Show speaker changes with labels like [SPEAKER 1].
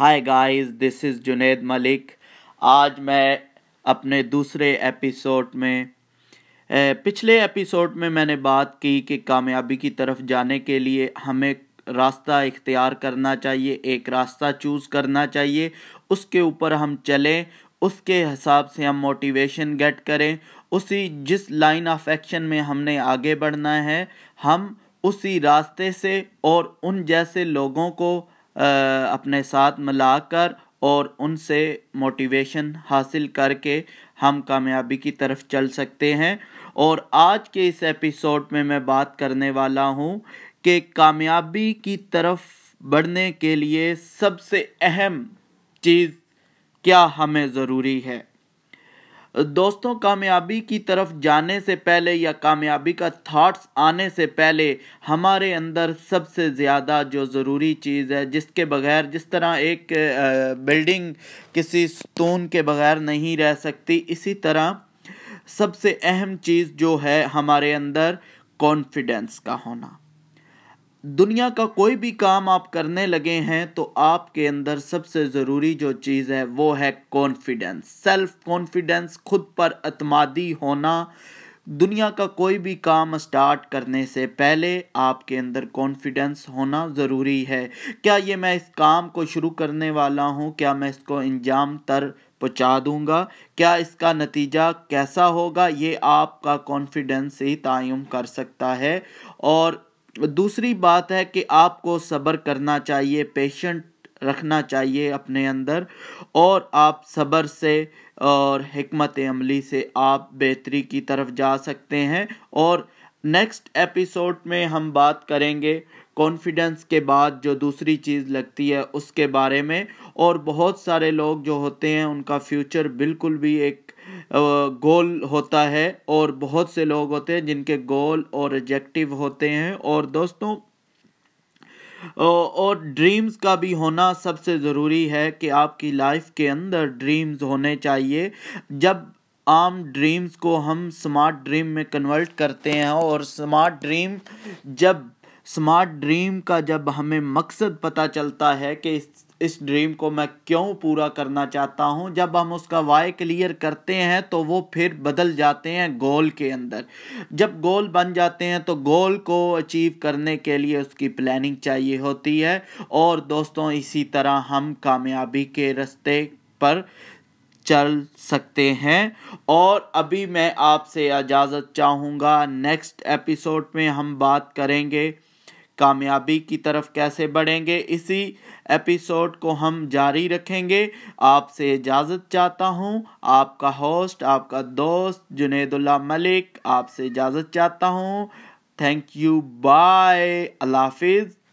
[SPEAKER 1] Hi guys this is Junaid Malik آج میں اپنے دوسرے ایپیسوڈ میں پچھلے ایپیسوڈ میں میں نے بات کی کہ کامیابی کی طرف جانے کے لیے ہمیں راستہ اختیار کرنا چاہیے، ایک راستہ چوز کرنا چاہیے۔ اس کے اوپر ہم چلیں، اس کے حساب سے ہم موٹیویشن گیٹ کریں۔ اسی جس لائن آف ایکشن میں ہم نے آگے بڑھنا ہے، ہم اسی راستے سے اور ان جیسے لوگوں کو اپنے ساتھ ملا کر اور ان سے موٹیویشن حاصل کر کے ہم کامیابی کی طرف چل سکتے ہیں۔ اور آج کے اس ایپیسوڈ میں میں بات کرنے والا ہوں کہ کامیابی کی طرف بڑھنے کے لیے سب سے اہم چیز کیا ہمیں ضروری ہے۔ دوستوں، کامیابی کی طرف جانے سے پہلے یا کامیابی کا تھاٹس آنے سے پہلے ہمارے اندر سب سے زیادہ جو ضروری چیز ہے، جس کے بغیر، جس طرح ایک بلڈنگ کسی ستون کے بغیر نہیں رہ سکتی، اسی طرح سب سے اہم چیز جو ہے ہمارے اندر کانفیڈنس کا ہونا۔ دنیا کا کوئی بھی کام آپ کرنے لگے ہیں تو آپ کے اندر سب سے ضروری جو چیز ہے وہ ہے کانفیڈنس سیلف کانفیڈنس خود پر اعتمادی ہونا۔ دنیا کا کوئی بھی کام اسٹارٹ کرنے سے پہلے آپ کے اندر کانفیڈنس ہونا ضروری ہے۔ کیا یہ میں اس کام کو شروع کرنے والا ہوں؟ کیا میں اس کو انجام تر پہنچا دوں گا؟ کیا اس کا نتیجہ کیسا ہوگا؟ یہ آپ کا کانفیڈنس ہی تعین کر سکتا ہے۔ اور دوسری بات ہے کہ آپ کو صبر کرنا چاہیے پیشنٹ رکھنا چاہیے اپنے اندر، اور آپ صبر سے اور حکمت عملی سے آپ بہتری کی طرف جا سکتے ہیں۔ اور نیکسٹ ایپیسوڈ میں ہم بات کریں گے کانفیڈنس کے بعد جو دوسری چیز لگتی ہے اس کے بارے میں۔ اور بہت سارے لوگ جو ہوتے ہیں، ان کا فیوچر بالکل بھی ایک گول ہوتا ہے۔ اور بہت سے لوگ ہوتے ہیں جن کے گول اور ریجیکٹو ہوتے ہیں۔ اور دوستوں اور ڈریمز کا بھی ہونا سب سے ضروری ہے کہ آپ کی لائف کے اندر ڈریمز ہونے چاہیے۔ جب عام ڈریمز کو ہم سمارٹ ڈریم میں کنورٹ کرتے ہیں اور سمارٹ ڈریم جب سمارٹ ڈریم کا جب ہمیں مقصد پتہ چلتا ہے کہ اس اس ڈریم کو میں کیوں پورا کرنا چاہتا ہوں، جب ہم اس کا وائی کلیئر کرتے ہیں تو وہ پھر بدل جاتے ہیں گول کے اندر۔ جب گول بن جاتے ہیں تو گول کو اچیو کرنے کے لیے اس کی پلاننگ چاہیے ہوتی ہے۔ اور دوستوں اسی طرح ہم کامیابی کے رستے پر چل سکتے ہیں۔ اور ابھی میں آپ سے اجازت چاہوں گا نیکسٹ ایپیسوڈ میں ہم بات کریں گے۔ کامیابی کی طرف کیسے بڑھیں گے، اسی ایپیسوڈ کو ہم جاری رکھیں گے۔ آپ سے اجازت چاہتا ہوں، آپ کا ہوسٹ آپ کا دوست جنید اللہ ملک، آپ سے اجازت چاہتا ہوں۔ تھینک یو بائے اللہ حافظ۔